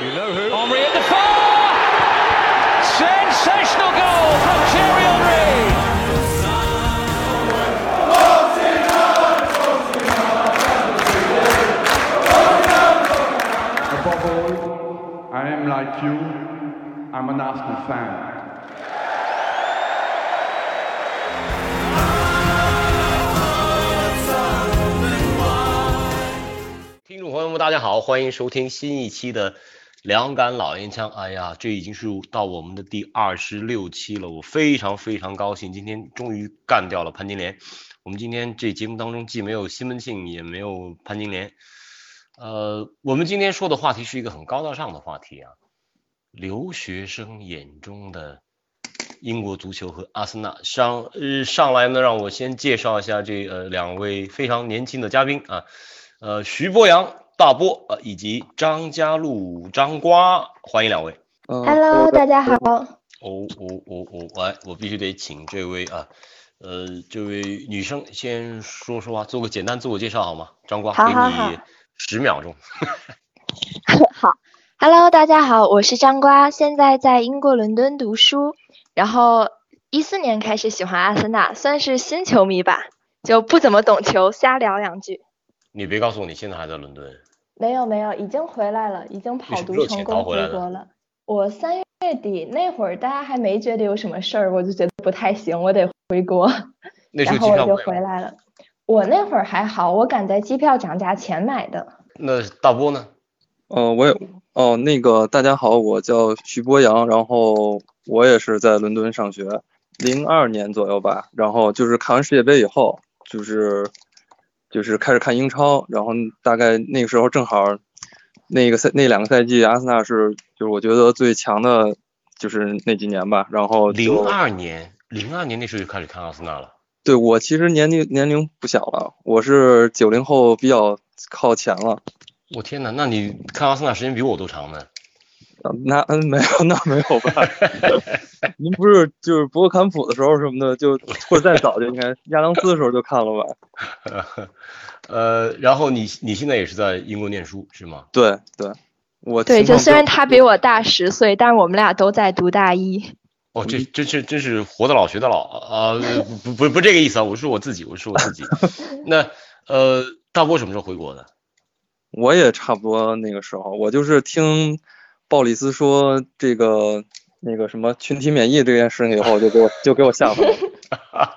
You know who? Henry at the far! Sensational goal from Thierry Henry! Above all, I am like you. I'm an Arsenal fan. 听众朋友们，大家好，欢迎收听新一期的两杆老烟枪。哎呀，这已经是到我们的第二十六期了，我非常非常高兴，今天终于干掉了潘金莲。我们今天这节目当中既没有西门庆，也没有潘金莲。呃，我们今天说的话题是一个很高大上的话题啊，留学生眼中的英国足球和阿森纳。上上来呢，让我先介绍一下这呃两位非常年轻的嘉宾啊。呃，徐博阳、大波呃，以及张家路、张瓜，欢迎两位。嗯 Hello，大家好。哦哦哦哦，来，我必须得请这位啊，呃，这位女生先说说话，做个简单自我介绍好吗？张瓜，给好好好你十秒钟。好，Hello，大家好，我是张瓜，现在在英国伦敦读书，然后一四年开始喜欢阿森纳，算是新球迷吧，就不怎么懂球，瞎聊两句。你别告诉我你现在还在伦敦。没有没有，已经回来了，已经跑读成功回国了。我三月底那会儿，大家还没觉得有什么事儿，我就觉得不太行，我得回国，那时候然后我就回来了。我那会儿还好，我赶在机票涨价前买的。那大波呢？呃，我也哦，那个大家好，我叫徐波阳，然后我也是在伦敦上学，零二年左右吧，然后就是看完世界杯以后，就是就是开始看英超，然后大概那个时候正好那个赛那两个赛季，阿森纳是就是我觉得最强的，就是那几年吧，然后零二年，零二年那时候就开始看阿森纳了。对我其实年龄年龄不小了，我是九零后，比较靠前了。我天哪，那你看阿森纳时间比我都长呢。啊那嗯没有那没有吧？您不是就是博格坎普的时候什么的，就或者再早就应该亚当斯的时候就看了吧？呃，然后你你现在也是在英国念书是吗？对对，我对，就虽然他比我大十岁，但是我们俩都在读大一。哦，这真是真是活的老学的老啊！呃不不不这个意思啊，我说我自己，我说我自己。那呃，大波什么时候回国的？我也差不多那个时候，我就是听鲍里斯说这个那个什么群体免疫这件事情以后，就给我就给我吓坏了。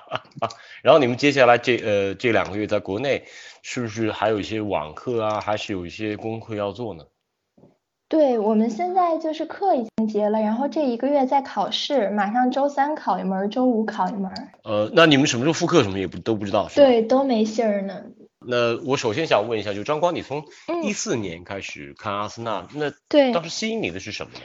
然后你们接下来这呃这两个月在国内是不是还有一些网课啊，还是有一些功课要做呢？对，我们现在就是课已经结了，然后这一个月在考试，马上周三考一门儿，周五考一门儿。呃，那你们什么时候复课什么也不都不知道是吧？对，都没信儿呢。那我首先想问一下，就张光，你从嗯一四年开始看阿森纳，那对，当时吸引你的是什么呢？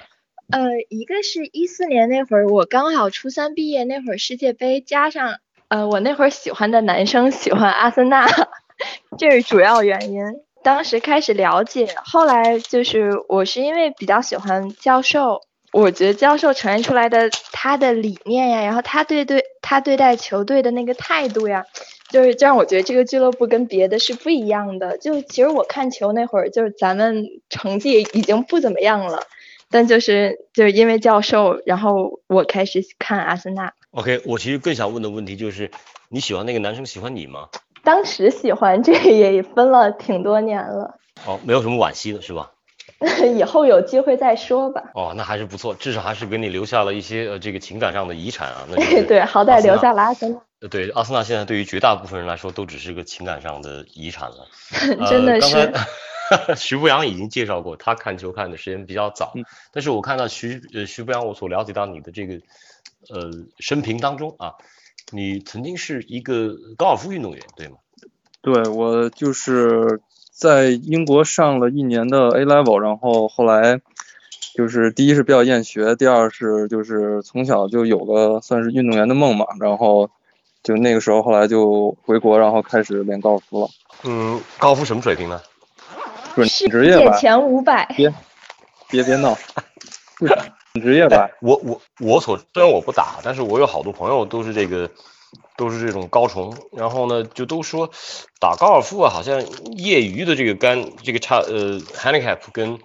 呃，一个是一四年那会儿，我刚好初三毕业，那会儿世界杯，加上呃，我那会儿喜欢的男生喜欢阿森纳，这是主要原因。当时开始了解，后来就是我是因为比较喜欢教授，我觉得教授呈现出来的他的理念呀，然后他对对他对待球队的那个态度呀，就是这样我觉得这个俱乐部跟别的是不一样的。就其实我看球那会儿，就是咱们成绩已经不怎么样了。但就是就是因为教授，然后我开始看阿森纳。OK，我其实更想问的问题就是，你喜欢那个男生喜欢你吗？当时喜欢这个也分了挺多年了，哦，没有什么惋惜的是吧？以后有机会再说吧。哦，那还是不错，至少还是给你留下了一些呃这个情感上的遗产啊。那 对，好歹留下了阿森纳，呃对阿森纳现在对于绝大部分人来说都只是个情感上的遗产了。真的呃、刚是。才徐步阳已经介绍过，他看球看的时间比较早，嗯但是我看到徐呃徐步阳，我所了解到你的这个呃生平当中啊，你曾经是一个高尔夫运动员，对吗？对我就是在英国上了一年的 A level，然后后来就是第一是比较厌学，第二是就是从小就有个算是运动员的梦嘛，然后就那个时候后来就回国，然后开始练高尔夫了，嗯，高尔夫什么水平呢？准职业吧，前五百，别别别闹，准职业吧，我我我所虽然我不打，但是我有好多朋友都是这个都是这种高虫，然后呢就都说打高尔夫啊，好像业余的这个杆这个差呃 handicap 跟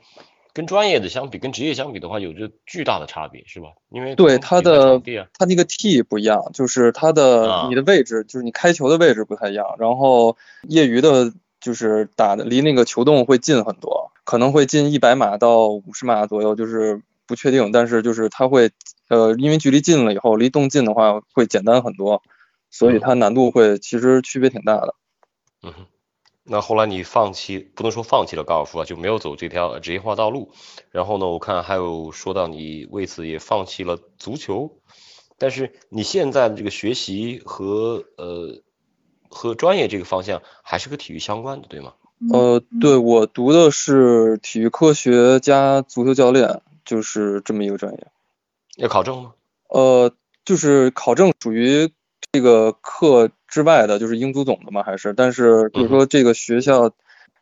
跟专业的相比，跟职业相比的话，有着巨大的差别，是吧？因为对它的它那个 T 不一样，就是它的啊你的位置，就是你开球的位置不太一样。然后业余的，就是打的离那个球洞会近很多，可能会近一百码到五十码左右，就是不确定。但是就是它会，呃，因为距离近了以后，离洞近的话会简单很多，所以它难度会其实区别挺大的。嗯哼。那后来你放弃，不能说放弃了高尔夫啊，就没有走这条呃职业化道路。然后呢，我看还有说到你为此也放弃了足球，但是你现在的这个学习和呃和专业这个方向还是和体育相关的，对吗？呃，对我读的是体育科学加足球教练，就是这么一个专业。要考证吗？呃，就是考证属于这个课之外的，就是英足总的嘛，还是？但是就是说这个学校，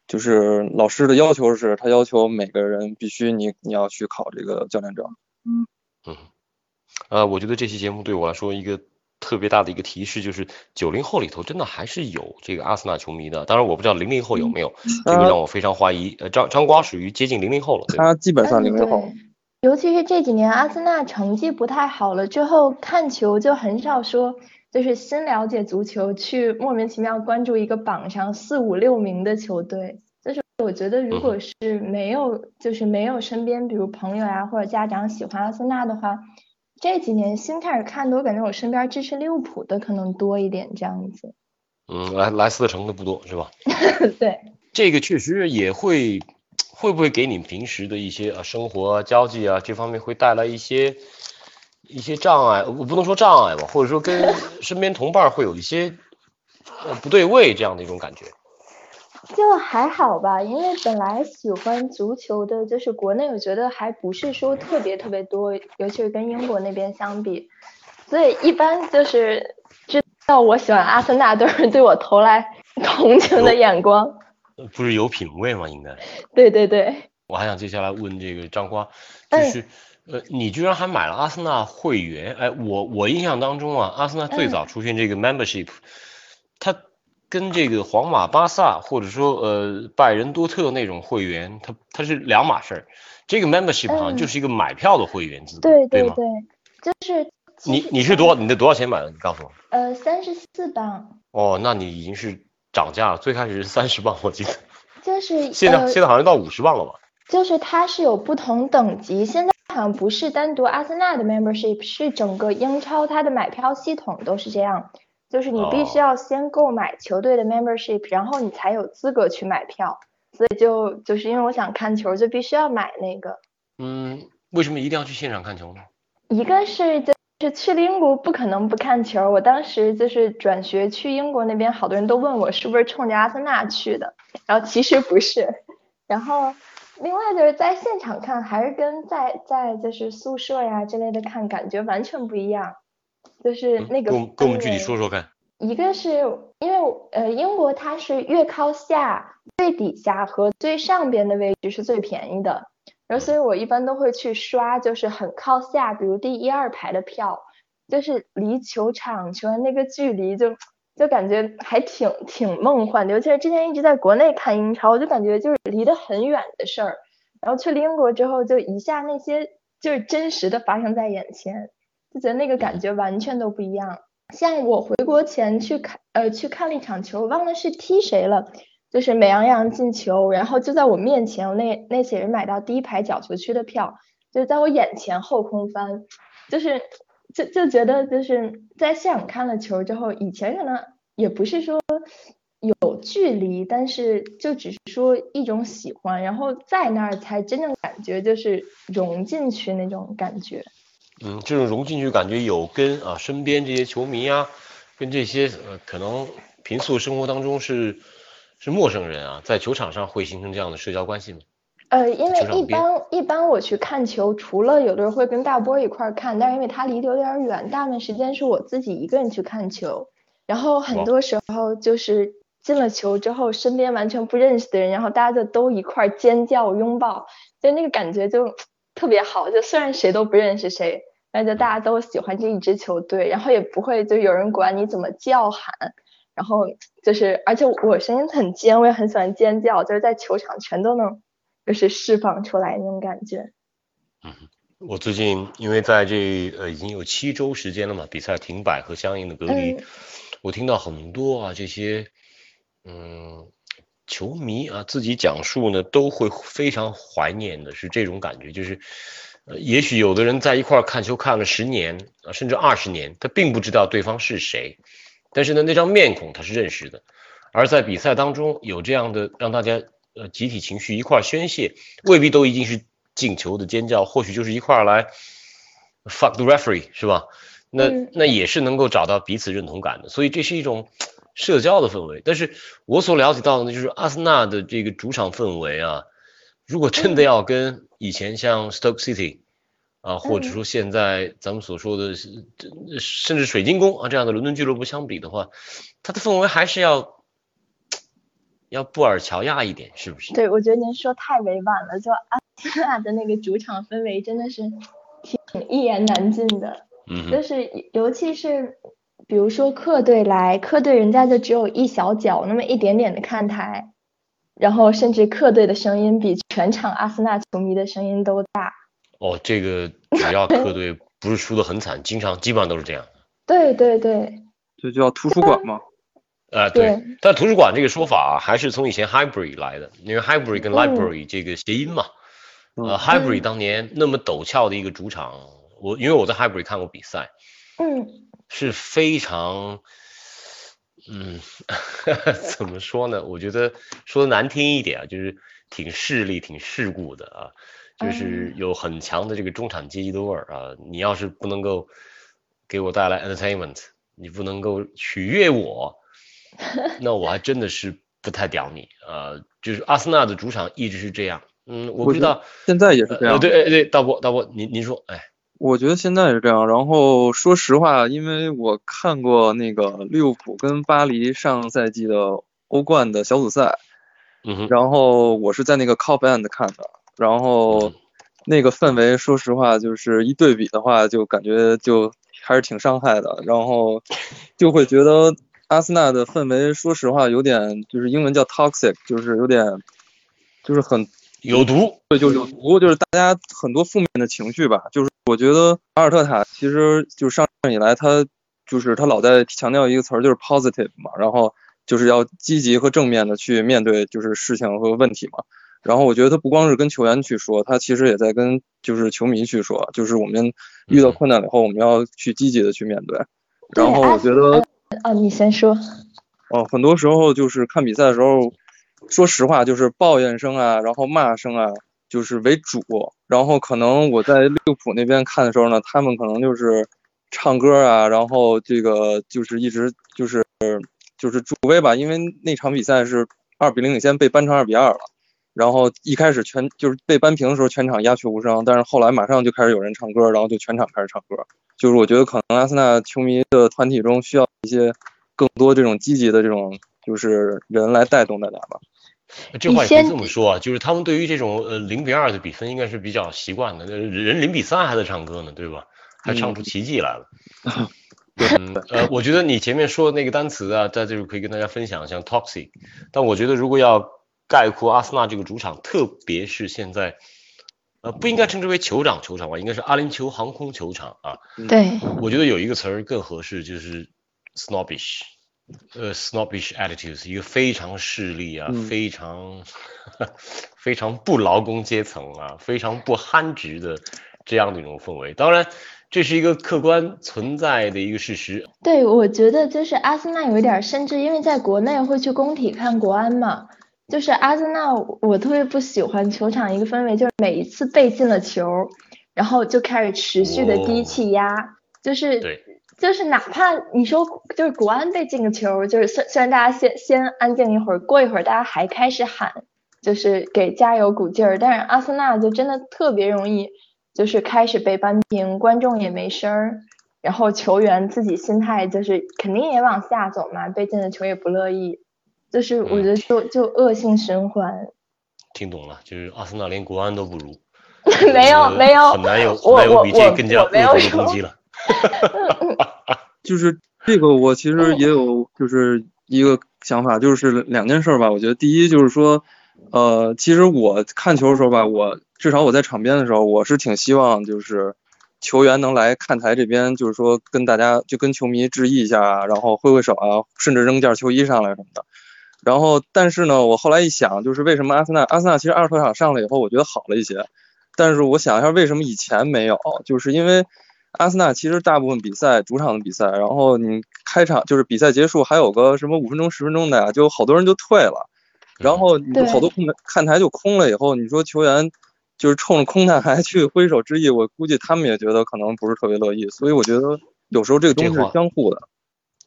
就是老师的要求是，他要求每个人必须你你要去考这个教练证。嗯，呃，我觉得这期节目对我来说一个特别大的一个提示就是，九零后里头真的还是有这个阿森纳球迷的。当然我不知道零零后有没有，这个让我非常怀疑。呃，张张瓜属于接近零零后了，他基本上零零后嗯。尤其是这几年阿森纳成绩不太好了之后，看球就很少说，就是新了解足球去莫名其妙关注一个榜上四五六名的球队。就是我觉得，如果是没有，就是没有身边比如朋友呀、或者家长喜欢阿森纳的话，这几年新开始看的，我感觉我身边支持利物浦的可能多一点这样子。嗯，莱莱斯特城的不多是吧？对，这个确实也会，会不会给你平时的一些啊生活啊、交际啊这方面会带来一些一些障碍？我不能说障碍吧，或者说跟 身边同伴会有一些呃不对位这样的一种感觉。就还好吧，因为本来喜欢足球的，就是国内我觉得还不是说特别特别多，尤其是跟英国那边相比，所以一般就是知道我喜欢阿森纳，都是对我投来同情的眼光。呃不是有品位吗？应该。对对对，我还想接下来问这个张花，就嗯是呃，你居然还买了阿森纳会员？哎，我我印象当中啊，阿森纳最早出现这个 membership，它跟这个皇马、巴萨或者说呃拜仁、多特那种会员，它它是两码事儿。这个 membership 好像嗯就是一个买票的会员资格，对对吗？对，就是你你是多你的多少钱买的？你告诉我。呃三十四磅，哦，那你已经是涨价了，最开始是三十磅，我记得，就是现在、呃现在好像到五十磅了吧？就是它是有不同等级，现在好像不是单独阿森纳的 membership，是整个英超它的买票系统都是这样，就是你必须哦要先购买球队的 membership，然后你才有资格去买票。所以就就是因为我想看球，就必须要买那个。嗯，为什么一定要去现场看球呢？一个是就是去了英国不可能不看球，我当时就是转学去英国那边，好多人都问我是不是冲着阿森纳去的，然后其实不是。然后另外就是在现场看，还是跟在在就是宿舍呀之类的看，感觉完全不一样。就是嗯那个跟跟我们具体说说看。一个是因为呃英国它是越靠下最底下和最上边的位置是最便宜的，然后所以我一般都会去刷就是很靠下，比如第一二排的票，就是离球场球员那个距离就就感觉还挺挺梦幻的，尤其是之前一直在国内看英超，我就感觉就是离得很远的事儿，然后去了英国之后就一下那些就是真实的发生在眼前，就觉得那个感觉完全都不一样。像我回国前去看，呃，去看了一场球，忘了是踢谁了，就是美羊羊进球，然后就在我面前，我那那些人买到第一排角球区的票，就在我眼前后空翻，就是就就觉得就是在现场看了球之后，以前可能也不是说有距离，但是就只是说一种喜欢，然后在那儿才真正感觉就是融进去那种感觉。嗯，这种融进去感觉有跟啊身边这些球迷啊，跟这些呃可能平素生活当中是是陌生人啊，在球场上会形成这样的社交关系吗？呃，因为一般一般我去看球，除了有的时候会跟大波一块儿看，但是因为他离得有点儿远，大部分时间是我自己一个人去看球，然后很多时候就是进了球之后，身边完全不认识的人，然后大家就都一块儿尖叫拥抱，就那个感觉就 特别好，就虽然谁都不认识谁，但就大家都喜欢这一支球队，然后也不会就有人管你怎么叫喊。然后就是，而且我声音很尖，我也很喜欢尖叫，就是在球场全都能，就是释放出来那种感觉。嗯我最近因为在这呃已经有七周时间了嘛，比赛停摆和相应的隔离，嗯。我听到很多啊这些嗯球迷啊自己讲述呢，都会非常怀念的是这种感觉，就是呃也许有的人在一块看球看了十年啊甚至二十年，他并不知道对方是谁，但是呢那张面孔他是认识的，而在比赛当中有这样的让大家呃集体情绪一块宣泄，未必都一定是进球的尖叫，或许就是一块来 fuck the referee 是吧？那嗯那也是能够找到彼此认同感的，所以这是一种社交的氛围。但是我所了解到的呢，就是阿森纳的这个主场氛围啊，如果真的要跟以前像 Stoke City 啊，或者说现在咱们所说的甚至水晶宫啊这样的伦敦俱乐部相比的话，它的氛围还是要要布尔乔亚一点，是不是？对，我觉得您说太委婉了，就阿森纳的那个主场氛围真的是挺一言难尽的。嗯，就是尤其是比如说客队来，客队人家就只有一小角那么一点点的看台，然后甚至客队的声音比全场阿森纳球迷的声音都大。哦，这个只要客队不是输的很惨，经常基本上都是这样。对对对，这就叫图书馆嘛。啊、对对，但图书馆这个说法啊，还是从以前 Hybrid 来的，因为 Hybrid 跟嗯 library 这个谐音嘛。呃，Hybrid 当年那么陡峭的一个主场，我因为我在 Hybrid 看过比赛，嗯是非常，嗯，怎么说呢？我觉得说的难听一点啊，就是挺势利、挺世故的啊，就是有很强的这个中产阶级的味儿啊。你要是不能够给我带来 entertainment，你不能够取悦我，那我还真的是不太屌你啊。就是阿森纳的主场一直是这样，嗯，我不知道，现在也是这呃，样。对，哎对，大波，大波，您您说，哎，我觉得现在也是这样。然后说实话，因为我看过那个利物浦跟巴黎上赛季的欧冠的小组赛，嗯哼，然后我是在那个 Cop End 看的，然后嗯那个氛围，说实话，就是一对比的话，就感觉就还是挺伤害的。然后就会觉得阿森纳的氛围，说实话，有点就是英文叫 toxic，就是有点就是很有毒，对，就有毒，就是大家很多负面的情绪吧。就是我觉得阿尔特塔其实就是上任以来，他就是他老在强调一个词儿，就是 positive 嘛，然后就是要积极和正面的去面对就是事情和问题嘛。然后我觉得他不光是跟球员去说，他其实也在跟就是球迷去说，就是我们遇到困难了以后，我们要去积极的去面对。对然后阿我觉得哦，你先说。哦，很多时候就是看比赛的时候，说实话就是抱怨声啊，然后骂声啊，就是为主。然后可能我在利物浦那边看的时候呢，他们可能就是唱歌啊，然后这个就是一直就是就是助威吧，因为那场比赛是二比零领先，被扳成二比二了。然后一开始全就是被扳平的时候，全场鸦雀无声，但是后来马上就开始有人唱歌，然后就全场开始唱歌。就是我觉得可能阿森纳球迷的团体中需要一些更多这种积极的这种就是人来带动大家吧。这话也可以这么说啊，就是他们对于这种呃零比二的比分应该是比较习惯的，那人零比三还在唱歌呢，对吧？还唱出奇迹来了。嗯，呃，我觉得你前面说的那个单词啊，在这里可以跟大家分享，像 toxic。但我觉得如果要概括阿森纳这个主场，特别是现在，呃，不应该称之为酋长球场吧，应该是阿联酋航空球场啊。对，我觉得有一个词儿更合适，就是 snobbish，呃，snobbish attitudes，一个非常势利啊，嗯非常 非常不劳工阶层啊，非常不憨直的这样的一种氛围。当然，这是一个客观存在的一个事实。对，我觉得就是阿森纳有一点儿，甚至因为在国内会去工体看国安嘛，就是阿森纳，我特别不喜欢球场一个氛围，就是每一次被进了球，然后就开始持续的低哦。气压，就是对。就是哪怕你说就是国安被进个球，就是虽虽然大家先先安静一会儿，过一会儿大家还开始喊，就是给加油鼓劲儿，但是阿森纳就真的特别容易，就是开始被扳平，观众也没声儿，然后球员自己心态就是肯定也往下走嘛，被进的球也不乐意，就是我觉得就就恶性循环。听懂了，就是阿森纳连国安都不如，没有呃没有很难有我很难有比这更加我没有恶毒的攻击了。就是这个，我其实也有就是一个想法，就是两件事儿吧。我觉得第一就是说，呃，其实我看球的时候吧，我至少我在场边的时候，我是挺希望就是球员能来看台这边，就是说跟大家就跟球迷致意一下啊，然后挥挥手啊，甚至扔件球衣上来什么的。然后，但是呢，我后来一想，就是为什么阿森纳阿森纳其实二十多场上了以后，我觉得好了一些。但是我想一下，为什么以前没有？就是因为阿森纳其实大部分比赛主场的比赛，然后你开场就是比赛结束还有个什么五分钟十分钟的呀，就好多人就退了，然后你对好多空看台就空了以后，你说球员就是冲着空台还 去挥手致意，我估计他们也觉得可能不是特别乐意。所以我觉得有时候这个东西是相互的。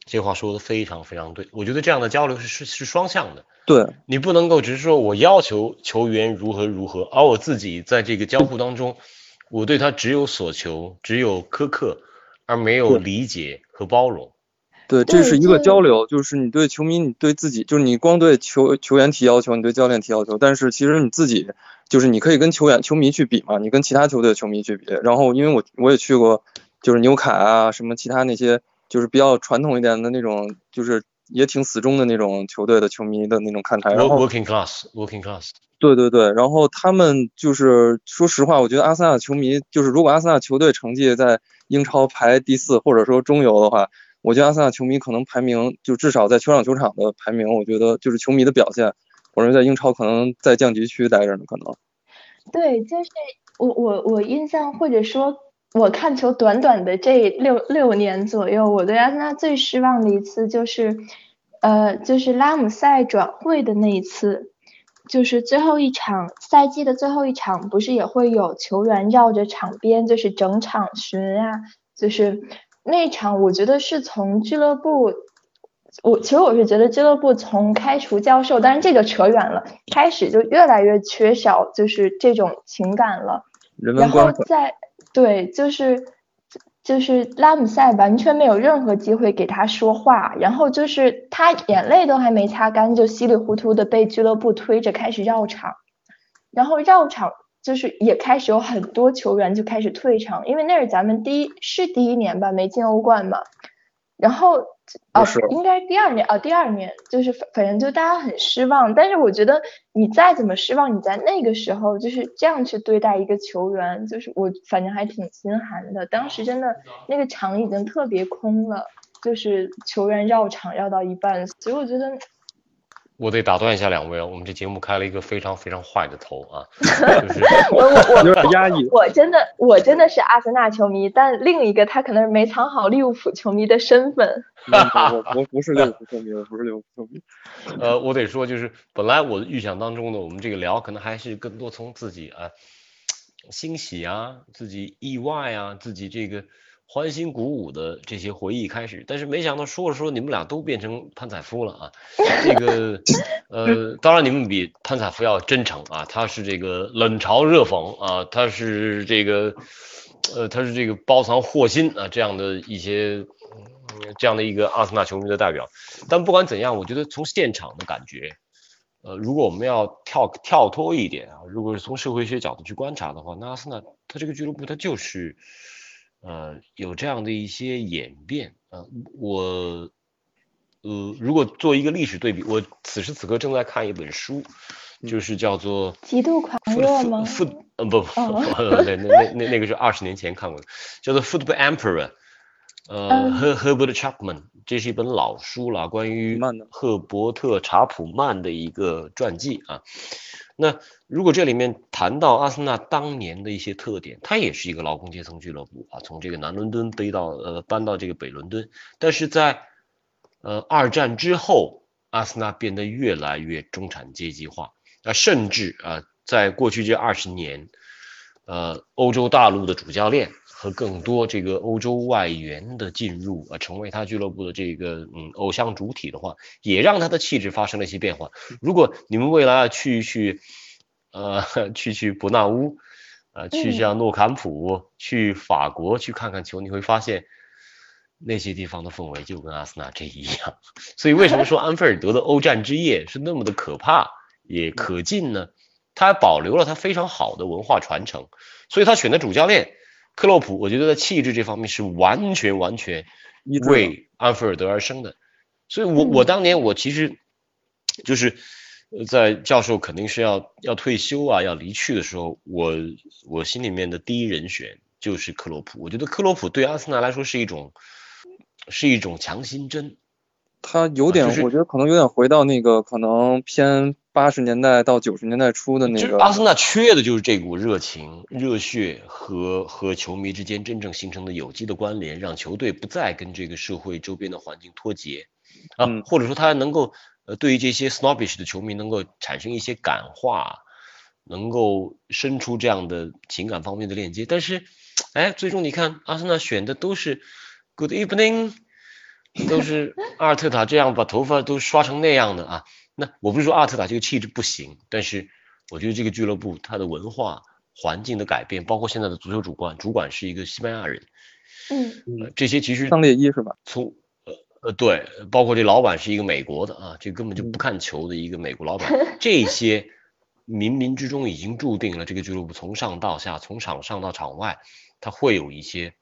这话说的非常非常对，我觉得这样的交流是是是双向的，对你不能够只是说我要求球员如何如何，而我自己在这个交互当中，我对他只有所求，只有苛刻，而没有理解和包容。对，这是一个交流，就是你对球迷，你对自己，就是你光对球球员提要求，你对教练提要求，但是其实你自己，就是你可以跟球员、球迷去比嘛，你跟其他球队的球迷去比。然后，因为我我也去过，就是纽卡啊，什么其他那些，就是比较传统一点的那种，就是也挺死忠的那种球队的球迷的那种看台。然后，working class，working class，对对对，然后他们就是说实话，我觉得阿森纳球迷就是如果阿森纳球队成绩在英超排第四或者说中游的话，我觉得阿森纳球迷可能排名就至少在球场球场的排名，我觉得就是球迷的表现，我认为在英超可能在降级区待着呢，可能。对，就是我我我印象或者说我看球短短的这六六年左右，我对阿森纳最失望的一次就是，呃，就是拉姆塞转会的那一次，就是最后一场赛季的最后一场，不是也会有球员绕着场边就是整场巡啊，就是那场我觉得是从俱乐部。我其实我是觉得俱乐部从开除教授，但是这个扯远了，开始就越来越缺少就是这种情感了。然后人文关怀。再对，就是就是拉姆塞完全没有任何机会给他说话，然后就是他眼泪都还没擦干，就稀里糊涂的被俱乐部推着开始绕场，然后绕场就是也开始有很多球员就开始退场，因为那是咱们第一是第一年吧，没进欧冠嘛，然后。哦，应该是第二年哦，第二年就是反反正就大家很失望，但是我觉得你再怎么失望，你在那个时候就是这样去对待一个球员，就是我反正还挺心寒的。当时真的那个场已经特别空了，就是球员绕场绕到一半，所以我觉得我得打断一下两位啊，我们这节目开了一个非常非常坏的头啊，就是我我 我有点压抑。我真的我真的是阿森纳球迷，但另一个他可能是没藏好利物浦球迷的身份。我我我不是利物浦球迷，我不是利物浦球迷。呃，我得说，就是本来我的预想当中呢，我们这个聊可能还是更多从自己啊欣喜啊、自己意外啊、自己这个欢欣鼓舞的这些回忆开始，但是没想到说着说着你们俩都变成潘采夫了啊！这个 呃，当然你们比潘采夫要真诚啊，他是这个冷嘲热讽啊，他是这个呃，他是这个包藏祸心啊这样的一些。嗯这样的一个阿森纳球迷的代表，但不管怎样，我觉得从现场的感觉，呃，如果我们要跳跳脱一点啊，如果是从社会学角度去观察的话，那阿森纳他这个俱乐部他就是，呃，有这样的一些演变啊、呃，我，呃，如果做一个历史对比，我此时此刻正在看一本书，就是叫做《极度狂热吗？复呃不不，那那那那那个是二十年前看过的，叫做《Football Emperor》。呃，赫赫伯特·查普曼，这是一本老书了，关于赫伯特·查普曼的一个传记啊。那如果这里面谈到阿森纳当年的一些特点，它也是一个劳工阶层俱乐部啊，从这个南伦敦背到呃搬到这个北伦敦，但是在呃二战之后，阿森纳变得越来越中产阶级化啊，甚至啊，在过去这二十年，呃，欧洲大陆的主教练。和更多这个欧洲外援的进入啊，成为他俱乐部的这个嗯偶像主体的话，也让他的气质发生了一些变化。如果你们未来去去呃去去伯纳乌，啊去像诺坎普，去法国去看看球，你会发现那些地方的氛围就跟阿森纳这一样。所以为什么说安菲尔德的欧战之夜是那么的可怕也可敬呢？他还保留了他非常好的文化传承，所以他选的主教练。克洛普，我觉得在气质这方面是完全完全为安菲尔德而生的，所以我我当年我其实就是在教授肯定是要要退休啊，要离去的时候，我我心里面的第一人选就是克洛普。我觉得克洛普对阿森纳来说是一种是一种强心针。他有点，啊就是我觉得可能有点回到那个可能偏八十年代到九十年代初的那个。就是阿森纳缺的就是这股热情、热血和和球迷之间真正形成的有机的关联，让球队不再跟这个社会周边的环境脱节啊，嗯或者说他能够呃对于这些 snobbish 的球迷能够产生一些感化，能够生出这样的情感方面的链接。但是，哎，最终你看阿森纳选的都是 Good evening。都是阿尔特塔这样把头发都刷成那样的啊，那我不是说阿特塔这个气质不行，但是我觉得这个俱乐部它的文化环境的改变，包括现在的足球主管，主管是一个西班牙人，嗯呃这些其实上列一是吧？从呃呃对，包括这老板是一个美国的啊，这根本就不看球的一个美国老板，这些冥冥之中已经注定了这个俱乐部从上到下，从场上到场外，它会有一些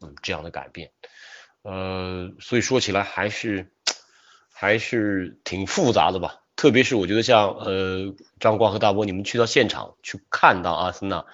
嗯这样的改变。呃，所以说起来还是还是挺复杂的吧。特别是我觉得像呃张光和大波，你们去到现场去看到阿森纳，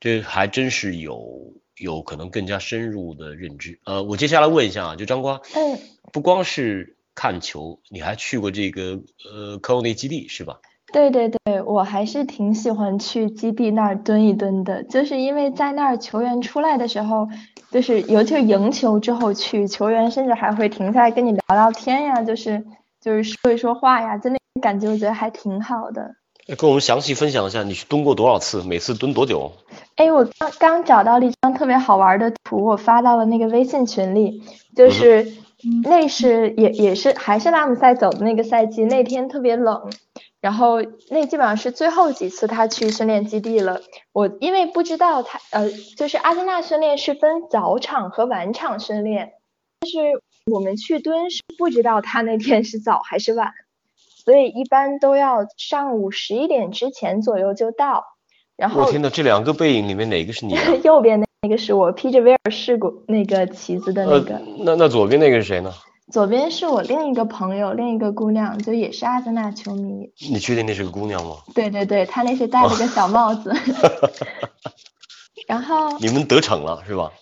这还真是有有可能更加深入的认知。呃，我接下来问一下啊，就张光，嗯，不光是看球，你还去过这个呃科沃内基地是吧？对对对，我还是挺喜欢去基地那儿蹲一蹲的，就是因为在那儿球员出来的时候，就是尤其是赢球之后去，球员甚至还会停下来跟你聊聊天呀，就是就是说一说话呀，就那种感觉，我觉得还挺好的。呃跟我们详细分享一下，你去蹲过多少次？每次蹲多久？哎，我刚刚找到了一张特别好玩的图，我发到了那个微信群里，就是那是也也是还是拉姆塞走的那个赛季，那天特别冷，然后那基本上是最后几次他去训练基地了。我因为不知道他呃，就是阿森纳训练是分早场和晚场训练，但是我们去蹲是不知道他那天是早还是晚，所以一般都要上午十一点之前左右就到。然后我天呐，这两个背影里面哪个是你啊？右边那个是我披着威尔士国那个旗子的那呃个，，那那左边那个是谁呢？左边是我另一个朋友，另一个姑娘，就也是阿森纳球迷。你确定那是个姑娘吗？对对对，她那是戴了个小帽子。然后你们得逞了是吧？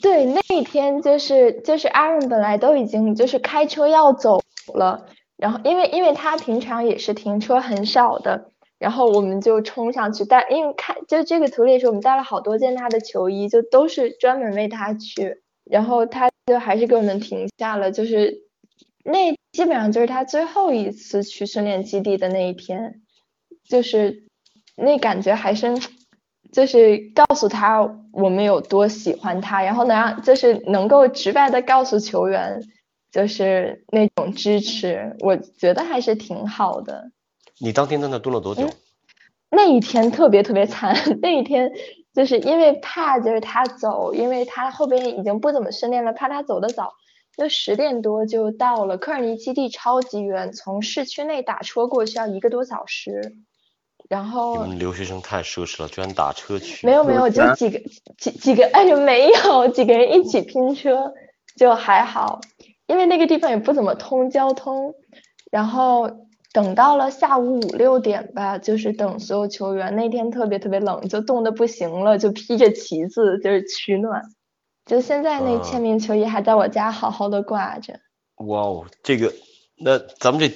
对那一天就是就是阿润本来都已经就是开车要走了，然后因为因为他平常也是停车很少的，然后我们就冲上去带，因为看就这个图里是我们带了好多件他的球衣，就都是专门为他去，然后他就还是给我们停下了，就是那基本上就是他最后一次去训练基地的那一天，就是那感觉还是。就是告诉他我们有多喜欢他，然后能让就是能够直白的告诉球员，就是那种支持，我觉得还是挺好的。你当天在那蹲了多久？嗯那一天特别特别惨，那一天就是因为怕就是他走，因为他后边已经不怎么训练了，怕他走得早，就十点多就到了。科尔尼基地超级远，从市区内打车过去要一个多小时。然你后们留学生太奢侈了，居然打车去。没有没有，就几个几几个，哎呦没有，几个人一起拼车就还好，因为那个地方也不怎么通交通。然后等到了下午五六点吧，就是等所有球员，那天特别特别冷，就冻得不行了，就披着旗子就是取暖。就现在那啊签名球衣还在我家好好的挂着。哇哦，这个，那咱们这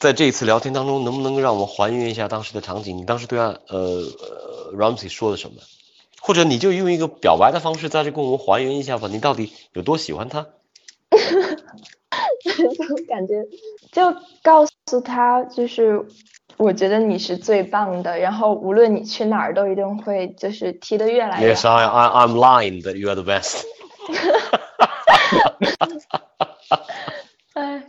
在这一次聊天当中，能不能让我们还原一下当时的场景？你当时对他呃呃 Ramsey 说了什么？或者你就用一个表白的方式在这跟我们还原一下吧，你到底有多喜欢他？就感觉就告诉他，就是我觉得你是最棒的，然后无论你去哪儿都一定会就是踢得越来越 Yes, 好。I, I, I'm lying that you are the best. 哎，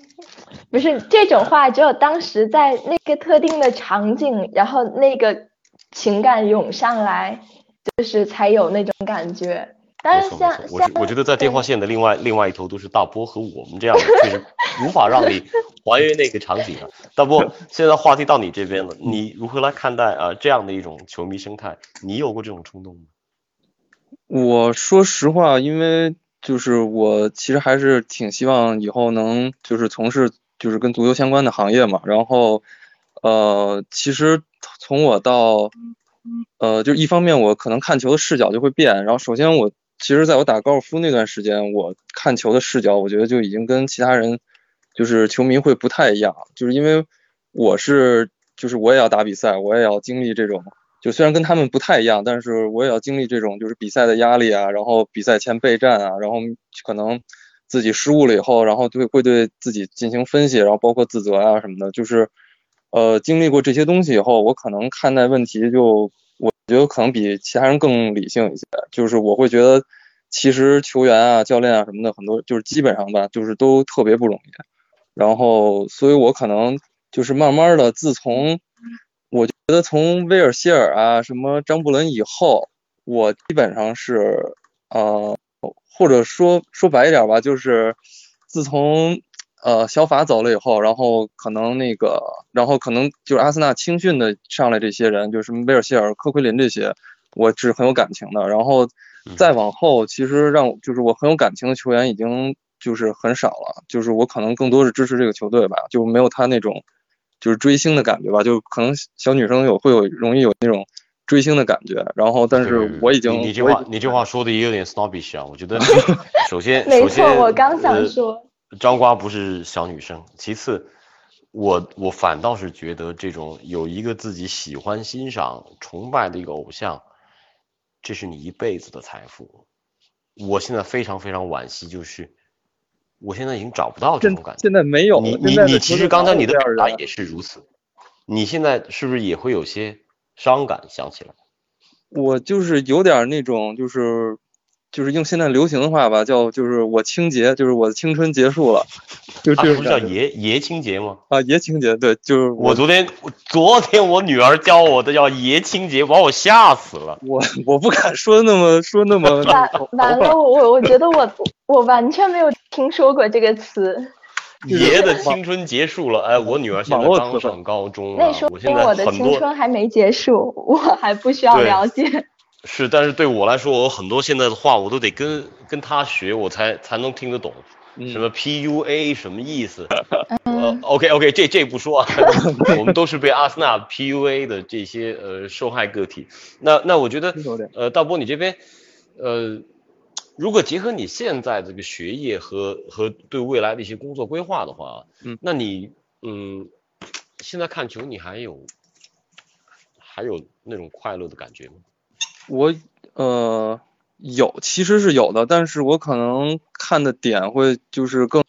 不是这种话，只有当时在那个特定的场景，然后那个情感涌上来，就是才有那种感觉。当没然像错没错，我像是我觉得在电话线的另外另外一头都是大波和我们这样的，确实无法让你 还原那个场景啊。大波，现在话题到你这边了，你如何来看待啊这样的一种球迷生态？你有过这种冲动吗？我说实话，因为就是我其实还是挺希望以后能就是从事就是跟足球相关的行业嘛，然后呃，其实从我到呃，就一方面我可能看球的视角就会变。然后首先我其实在我打高尔夫那段时间，我看球的视角，我觉得就已经跟其他人就是球迷会不太一样，就是因为我是就是我也要打比赛，我也要经历这种，就虽然跟他们不太一样，但是我也要经历这种就是比赛的压力啊，然后比赛前备战啊，然后可能自己失误了以后，然后对会对自己进行分析，然后包括自责啊什么的，就是呃经历过这些东西以后，我可能看待问题就我觉得可能比其他人更理性一些，就是我会觉得其实球员啊、教练啊什么的很多就是基本上吧，就是都特别不容易，然后所以我可能就是慢慢的，自从我觉得从威尔希尔啊、什么张伯伦以后，我基本上是呃，或者说说白一点吧，就是自从呃小法走了以后，然后可能那个，然后可能就是阿森纳青训的上来这些人，就是什么威尔希尔、科奎林这些，我是很有感情的。然后再往后，其实让就是我很有感情的球员已经就是很少了，就是我可能更多是支持这个球队吧，就没有他那种就是追星的感觉吧，就可能小女生有会有容易有那种追星的感觉。然后，但是我已经你你这话你这话说的也有点 snobbish 啊，我觉得 首先没错我刚想呃说张瓜不是小女生，其次我我反倒是觉得这种有一个自己喜欢、欣赏、崇拜的一个偶像，这是你一辈子的财富。我现在非常非常惋惜，就是我现在已经找不到这种感觉。现在没有。你你你，其实刚才你的表达也是如此。你现在是不是也会有些伤感？想起来，我就是有点那种，就是就是用现在流行的话吧，叫就是我清洁，就是我的青春结束了，就他不是叫爷爷清洁吗？啊，爷清洁，对，就是我昨天昨天我女儿教我的叫爷清洁，把我吓死了。我我不敢说那么说那么完完了，我我我觉得我我完全没有听说过这个词。爷的青春结束了，哎，我女儿现在刚上高中了，那说我的青春还没结束，我还不需要了解。是，但是对我来说，我很多现在的话我都得跟跟他学，我才才能听得懂。嗯什么 PUA 什么意思？呃，OK OK，这这不说啊，我们都是被阿森纳 PUA 的这些呃受害个体。那那我觉得呃，大波你这边呃，如果结合你现在这个学业和和对未来的一些工作规划的话，嗯，那你嗯，现在看球你还有还有那种快乐的感觉吗？我呃有，其实是有的，但是我可能看的点会就是更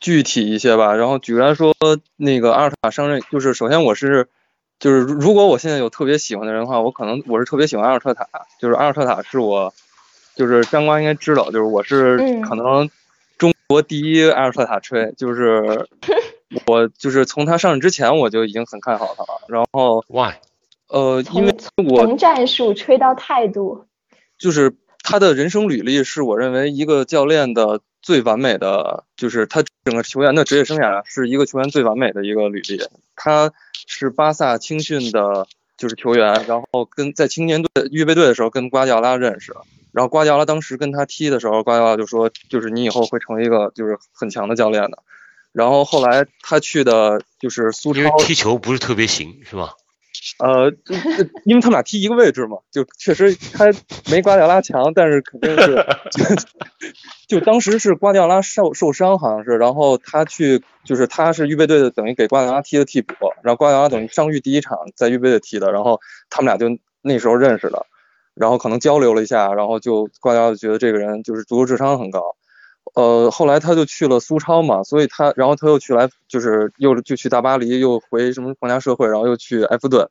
具体一些吧。然后举例来说，那个阿尔特塔上任，就是首先我是就是如果我现在有特别喜欢的人的话，我可能我是特别喜欢阿尔特塔，就是阿尔特塔是我就是张瓜应该知道，就是我是嗯可能中国第一阿尔特塔吹，就是 我就是从他上任之前我就已经很看好他了。然后 Why？呃，因为从我从战术吹到态度，就是他的人生履历是我认为一个教练的最完美的，就是他整个球员的职业生涯是一个球员最完美的一个履历。他是巴萨青训的，就是球员，然后跟在青年队预备队的时候跟瓜迪奥拉认识，然后瓜迪奥拉当时跟他踢的时候，瓜迪奥拉就说，就是你以后会成为一个就是很强的教练的。然后后来他去的就是苏超因为，踢球不是特别行，是吧？呃，就就因为他们俩踢一个位置嘛，就确实他没瓜迪奥拉强，但是肯定是，就当时是瓜迪奥拉受受伤好像是，然后他去就是他是预备队的，等于给瓜迪奥拉踢的替补，然后瓜迪奥拉等于伤愈第一场在预备队踢的，然后他们俩就那时候认识的，然后可能交流了一下，然后就瓜迪奥拉觉得这个人就是足球智商很高。呃，后来他就去了苏超嘛，所以他，然后他又去来，就是又就去大巴黎，又回什么皇家社会，然后又去埃弗顿，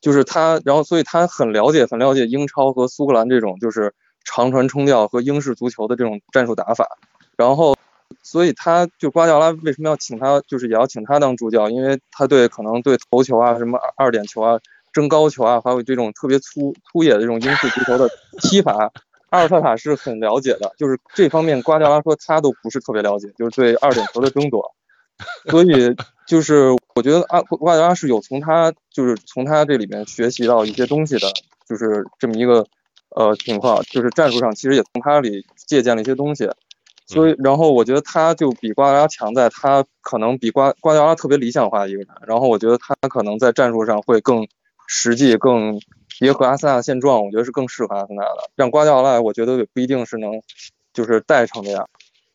就是他，然后所以他很了解，很了解英超和苏格兰这种就是长传冲吊和英式足球的这种战术打法，然后，所以他就瓜迪奥拉为什么要请他，就是也要请他当助教，因为他对可能对头球啊、什么二点球啊、争高球啊，还有这种特别粗粗野的这种英式足球的踢法。阿尔特塔是很了解的，就是这方面瓜迪奥拉说他都不是特别了解，就是对二点球的争夺，所以就是我觉得阿瓜迪奥拉是有从他就是从他这里面学习到一些东西的，就是这么一个呃情况，就是战术上其实也从他里借鉴了一些东西，所以然后我觉得他就比瓜迪奥拉强在他可能比瓜瓜迪奥拉特别理想化的一个人，然后我觉得他可能在战术上会更实际、更结合阿森纳的现状，我觉得是更适合阿森纳的。让瓜迪奥拉，我觉得也不一定是能就是带成这样。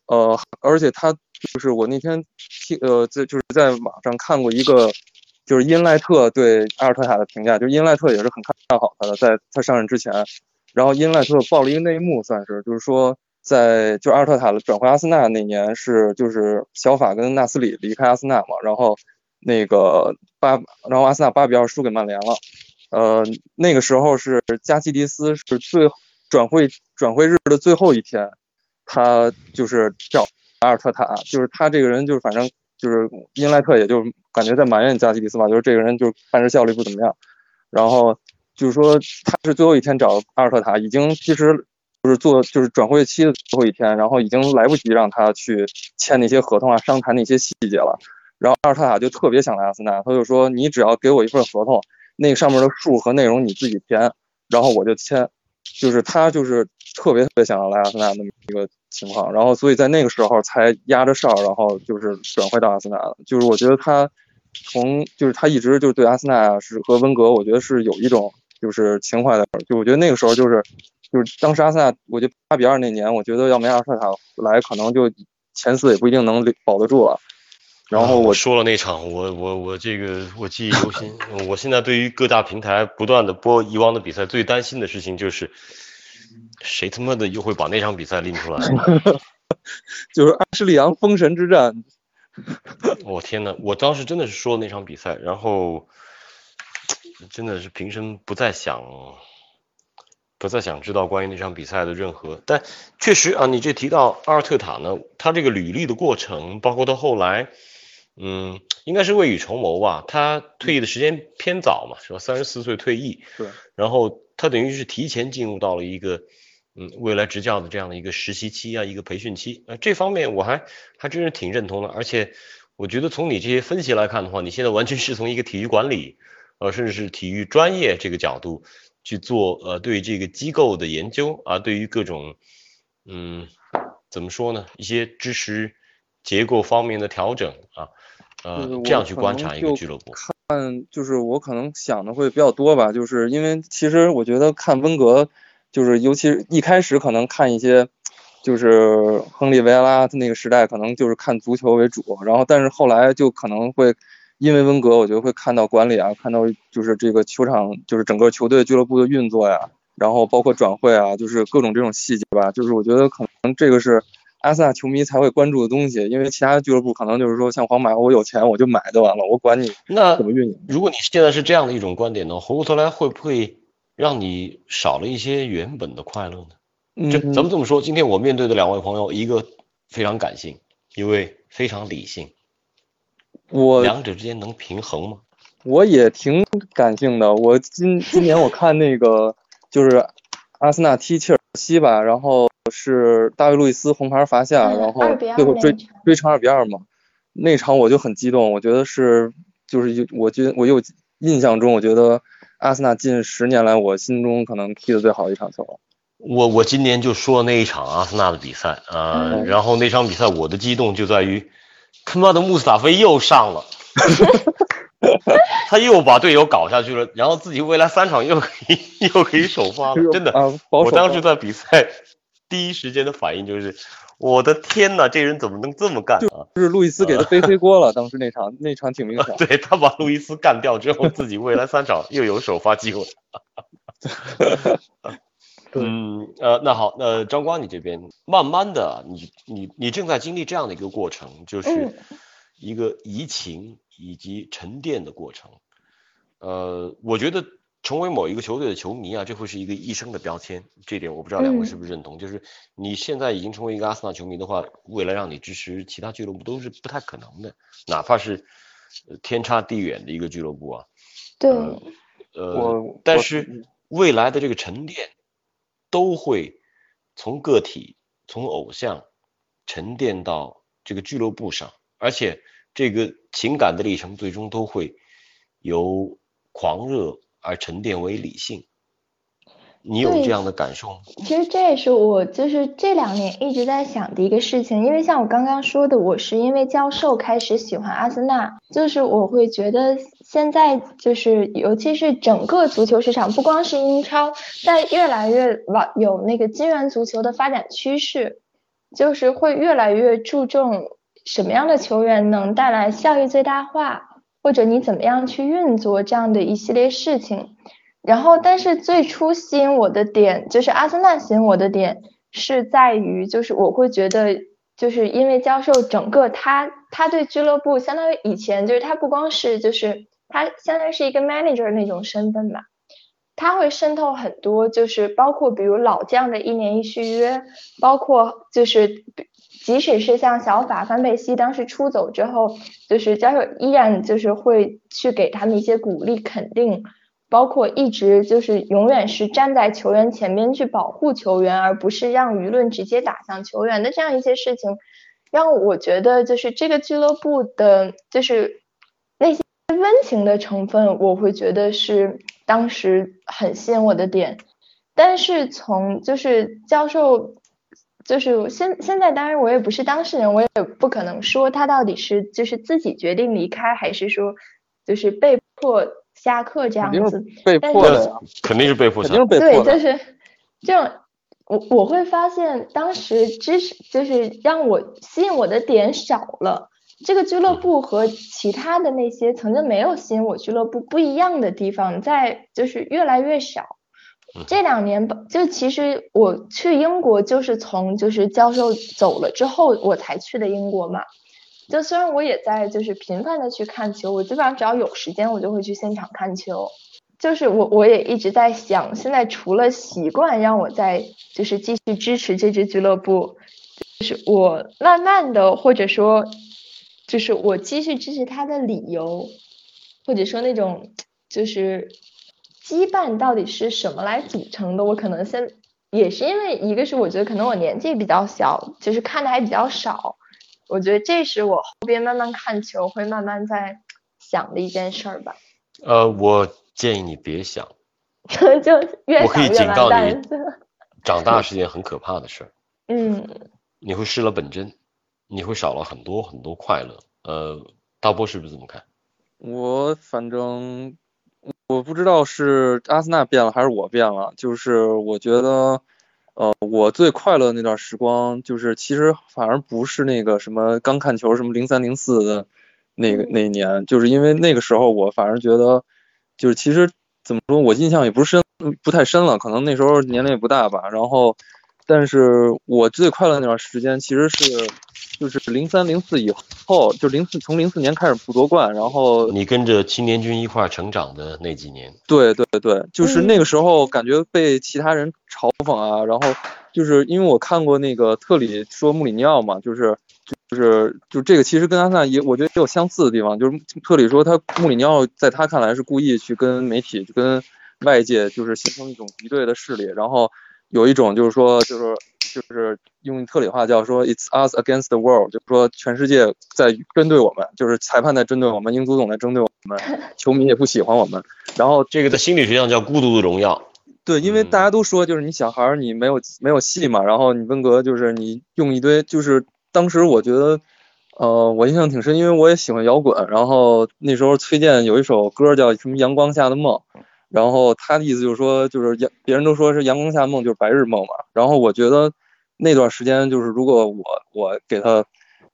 呃，而且他就是我那天听呃在就是在网上看过一个。就是因赖特对阿尔特塔的评价，就是因赖特也是很看好他的，在他上任之前，然后因赖特爆了一个内幕，算是就是说，在就阿尔特塔转回阿森纳那年是就是小法跟纳斯里离开阿森纳嘛，然后那个八，然后阿森纳八比二输给曼联了，呃，那个时候是加西迪斯是最转会转会日的最后一天，他就是找阿尔特塔，就是他这个人就是反正。就是因赖特，也就感觉在埋怨加西迪斯吧，就是这个人就是办事效率不怎么样。然后就是说他是最后一天找阿尔特塔，已经其实就是做就是转会期的最后一天，然后已经来不及让他去签那些合同啊，商谈那些细节了。然后阿尔特塔就特别想来阿森纳，他就说你只要给我一份合同，那上面的数和内容你自己填，然后我就签。就是他就是特别特别想要来阿森纳那么一个情况，然后所以在那个时候才压着哨，然后就是转会到阿森纳了。就是我觉得他从就是他一直就是对阿森纳是和温格，我觉得是有一种就是情怀的。就我觉得那个时候就是就是当时阿森纳，我觉得八比二那年，我觉得要没阿尔特塔来，可能就前四也不一定能保得住了。然后我说了那场，我我我这个我记忆犹新。我现在对于各大平台不断的播以往的比赛，最担心的事情就是，谁他妈的又会把那场比赛拎出来？就是阿什利杨封神之战。我天呐，我当时真的是说那场比赛，然后真的是平生不再想，不再想知道关于那场比赛的任何。但确实啊，你这提到阿尔特塔呢，他这个履历的过程，包括到后来。嗯，应该是未雨绸缪吧。他退役的时间偏早嘛，是吧？三十四岁退役，对。然后他等于是提前进入到了一个嗯未来执教的这样的一个实习期啊，一个培训期。呃，这方面我还还真是挺认同的。而且我觉得从你这些分析来看的话，你现在完全是从一个体育管理，呃，甚至是体育专业这个角度去做呃对这个机构的研究啊，对于各种嗯怎么说呢，一些知识结构方面的调整啊。呃，这样去观察一个俱乐部，看就是我可能想的会比较多吧，就是因为其实我觉得看温格，就是尤其是一开始可能看一些，就是亨利维埃拉他那个时代，可能就是看足球为主，然后但是后来就可能会因为温格，我觉得会看到管理啊，看到就是这个球场，就是整个球队俱乐部的运作呀，然后包括转会啊，就是各种这种细节吧，就是我觉得可能这个是。阿森纳球迷才会关注的东西，因为其他俱乐部可能就是说像皇马，我有钱我就买就完了，我管你那怎么运营。如果你现在是这样的一种观点呢，回过头来会不会让你少了一些原本的快乐呢？就咱们这么说，今天我面对的两位朋友，一个非常感性，一位非常理性，我两者之间能平衡吗？我也挺感性的，我今今年我看那个就是阿森纳踢切尔西吧，然后。是大卫·路易斯红牌罚下，然后最后追追成二比二嘛。那场我就很激动，我觉得是就是有，我觉我有印象中，我觉得阿森纳近十年来我心中可能踢的最好的一场球。我我今年就说那一场阿森纳的比赛啊，然后那场比赛我的激动就在于他妈的穆斯塔菲又上了，他又把队友搞下去了，然后自己未来三场又可以又可以首发了，真的，我当时在比赛。第一时间的反应就是，我的天呐，这人怎么能这么干啊？就是路易斯给他背黑锅了，当时那场那场挺明显。对他把路易斯干掉之后，自己未来三场又有首发机会。嗯呃，那好，那张光你这边慢慢的，你你你正在经历这样的一个过程，就是一个移情以及沉淀的过程。呃，我觉得。成为某一个球队的球迷啊，这会是一个一生的标签。这点我不知道两位是不是认同。就是你现在已经成为一个阿森纳球迷的话，未来让你支持其他俱乐部都是不太可能的，哪怕是天差地远的一个俱乐部啊。对。呃，但是未来的这个沉淀都会从个体、从偶像沉淀到这个俱乐部上，而且这个情感的历程最终都会由狂热。而沉淀为理性，你有这样的感受吗？其实这也是我就是这两年一直在想的一个事情，因为像我刚刚说的，我是因为教授开始喜欢阿森纳，就是我会觉得现在就是尤其是整个足球市场，不光是英超，在越来越往有那个金元足球的发展趋势，就是会越来越注重什么样的球员能带来效益最大化，或者你怎么样去运作这样的一系列事情。然后，但是最初吸引我的点，就是阿森纳吸引我的点是在于，就是我会觉得，就是因为教授整个他他对俱乐部相当于以前就是他不光是就是他相当于是一个 manager 那种身份吧，他会渗透很多，就是包括比如老将的一年一续约，包括就是即使是像小法范佩西当时出走之后，就是教授依然就是会去给他们一些鼓励肯定。包括一直就是永远是站在球员前面去保护球员，而不是让舆论直接打向球员的这样一些事情，让我觉得就是这个俱乐部的，就是那些温情的成分，我会觉得是当时很吸引我的点。但是从就是教授，就是现现在当然我也不是当事人，我也不可能说他到底是就是自己决定离开，还是说就是被迫。下课这样子，被迫的，肯定是被迫肯定是被迫的。对，就是这种，我我会发现当时知识就是让我吸引我的点少了。这个俱乐部和其他的那些曾经没有吸引我俱乐部不一样的地方，在就是越来越少。这两年吧就其实我去英国就是从就是教授走了之后我才去的英国嘛。就虽然我也在就是频繁的去看球，我基本上只要有时间我就会去现场看球。就是我我也一直在想，现在除了习惯让我在就是继续支持这支俱乐部，就是我慢慢的或者说就是我继续支持他的理由，或者说那种就是羁绊到底是什么来组成的，我可能先也是因为一个是我觉得可能我年纪比较小，就是看的还比较少。我觉得这是我后边慢慢看球会慢慢在想的一件事儿吧。呃，我建议你别想，就越我可以警告你。长大是件很可怕的事儿，嗯，你会失了本真，你会少了很多很多快乐。呃，大波是不是这么看？我反正我不知道是阿森纳变了还是我变了，就是我觉得，呃，我最快乐那段时光，就是其实反而不是那个什么刚看球什么零三零四的那个那一年，就是因为那个时候我反而觉得，就是其实怎么说，我印象也不是深不太深了，可能那时候年龄也不大吧，然后，但是我最快乐那段时间其实是就是零三零四以后，就零四从零四年开始不夺冠，然后你跟着青年军一块儿成长的那几年，对对对，就是嗯。那个时候感觉被其他人嘲讽啊，然后就是因为我看过那个特里说穆里尼奥嘛，就是就是就这个其实跟阿森纳也我觉得也有相似的地方，就是特里说他穆里尼奥在他看来是故意去跟媒体就跟外界就是形成一种敌对的势力，然后有一种就是说就是就是用特里话叫说 it's us against the world，就是说全世界在针对我们，就是裁判在针对我们，英足总在针对我们，球迷也不喜欢我们，然后这个在心理学上叫孤独的荣耀。对，因为嗯大家都说就是你小孩儿你没有没有戏嘛，然后你温格就是你用一堆就是当时我觉得，呃，我印象挺深，因为我也喜欢摇滚，然后那时候崔健有一首歌叫什么《阳光下的梦》，然后他的意思就是说就是阳别人都说是阳光下梦就是白日梦嘛，然后我觉得那段时间就是如果我我给他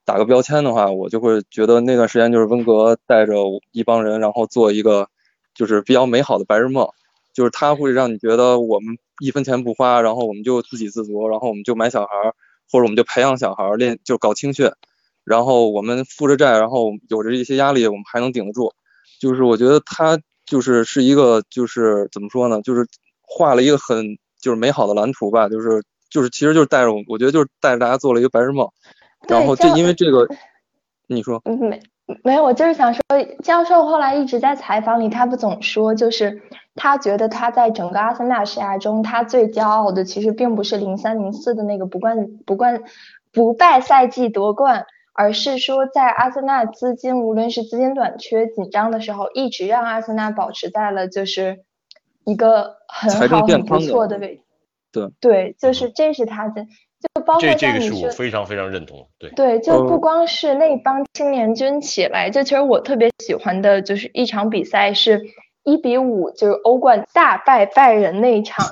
打个标签的话，我就会觉得那段时间就是温格带着一帮人，然后做一个就是比较美好的白日梦。就是他会让你觉得我们一分钱不花，然后我们就自给自足，然后我们就买小孩儿，或者我们就培养小孩儿练，就搞青训，然后我们负着债，然后有着一些压力，我们还能顶得住。就是我觉得他就是是一个就是怎么说呢，就是画了一个很就是美好的蓝图吧，就是就是其实就是带着我，我觉得就是带着大家做了一个白日梦。对然后这这因为这个，你说嗯没没有，我就是想说，教授后来一直在采访里，他不总说，就是他觉得他在整个阿森纳生涯中，他最骄傲的其实并不是零三零四的那个不冠不冠不败赛季夺冠，而是说在阿森纳资金无论是资金短缺紧张的时候，一直让阿森纳保持在了就是一个很好很不错的位置。对对，就是这是他的，就包括这这个是我非常非常认同的。对，对，就不嗯光是那帮青年军起来，就其实我特别喜欢的就是一场比赛是一比五，就是欧冠大败拜仁那一场，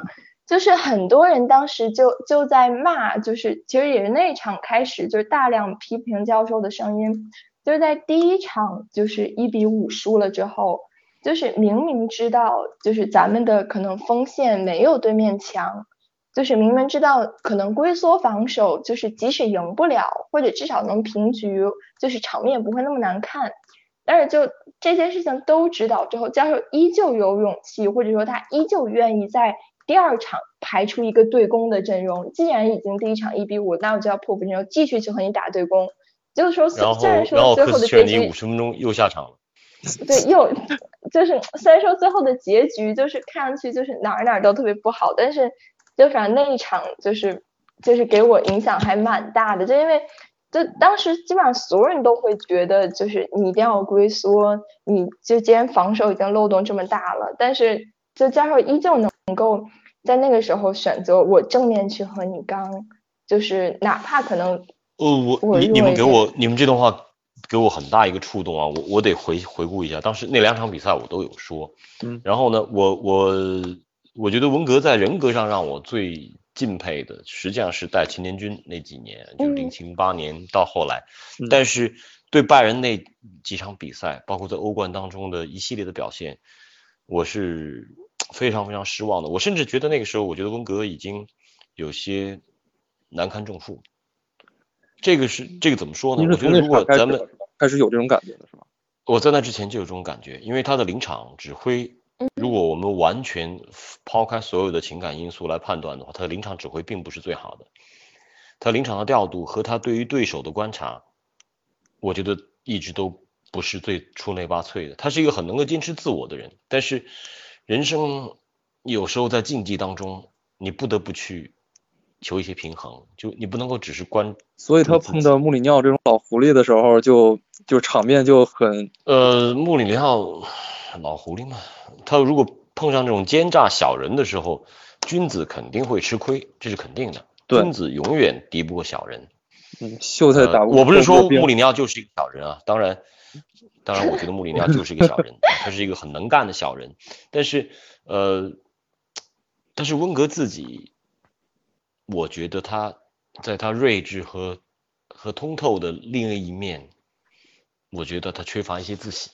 就是很多人当时就就在骂，就是其实也是那场开始，就是大量批评教授的声音，就是在第一场就是一比五输了之后，就是明明知道就是咱们的可能锋线没有对面强。就是明明知道可能龟缩防守，就是即使赢不了，或者至少能平局，就是场面不会那么难看。但是就这些事情都知道之后，教授依旧有勇气，或者说他依旧愿意在第二场排出一个对攻的阵容。既然已经第一场一比五，那我就要破釜沉舟，继续去和你打对攻。就是说，虽然说最后的结局五十分钟又下场了。对，又就是虽然说最后的结局就是看上去就是哪儿哪儿都特别不好，但是就反正那一场就是就是给我影响还蛮大的，就因为就当时基本上所有人都会觉得就是你一定要龟缩，你就既然防守已经漏洞这么大了，但是就加上依旧能够在那个时候选择我正面去和你刚，就是哪怕可能呃，我我你你们给我你们这段话给我很大一个触动啊，我我得回回顾一下，当时那两场比赛我都有说，嗯，然后呢，我我我觉得文革在人格上让我最敬佩的，实际上是带青年军那几年，就嗯。零七零八年到后来，嗯。但是对拜仁那几场比赛，包括在欧冠当中的一系列的表现，我是非常非常失望的。我甚至觉得那个时候，我觉得温格已经有些难堪重负。这个是这个怎么说呢？我觉得如果咱们开始有这种感觉了是吧？我在那之前就有这种感觉，因为他的临场指挥，如果我们完全抛开所有的情感因素来判断的话，他的临场指挥并不是最好的。他临场的调度和他对于对手的观察，我觉得一直都不是最出类拔萃的。他是一个很能够坚持自我的人，但是人生有时候在竞技当中，你不得不去求一些平衡，就你不能够只是关所以他碰到穆里尼奥这种老狐狸的时候就，就场面就很呃，穆里尼奥老狐狸嘛，他如果碰上这种奸诈小人的时候，君子肯定会吃亏，这是肯定的。对君子永远敌不过小人。嗯秀才打呃我不是说穆里里尼奥就是一个小人啊，当然，当然，我觉得穆里尼奥就是一个小人，他是一个很能干的小人。但是，呃，但是温格自己，我觉得他在他睿智和和通透的另一面，我觉得他缺乏一些自信。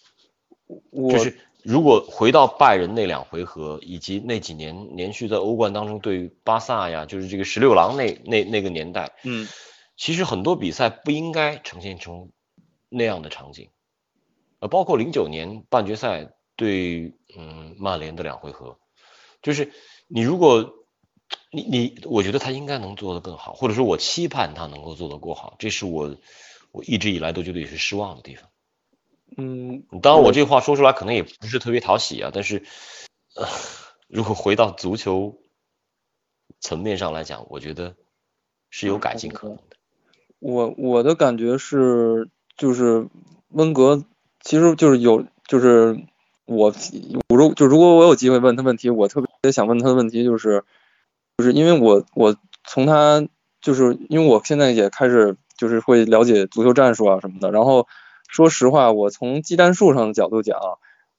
我就是如果回到拜仁那两回合，以及那几年连续在欧冠当中对巴萨呀，就是这个十六郎那那那个年代，嗯，其实很多比赛不应该呈现出那样的场景，呃，包括零九年半决赛对嗯曼联的两回合，就是你如果你你，我觉得他应该能做得更好，或者说我期盼他能够做得过好，这是我我一直以来都觉得也是失望的地方。嗯，当然，我这话说出来可能也不是特别讨喜啊，但是，呃，如果回到足球层面上来讲，我觉得是有改进可能的。我我的感觉是，就是温格其实就是有，就是我我如就如果我有机会问他问题，我特别想问他的问题就是，就是因为我我从他就是因为我现在也开始就是会了解足球战术啊什么的，然后说实话，我从技战术上的角度讲，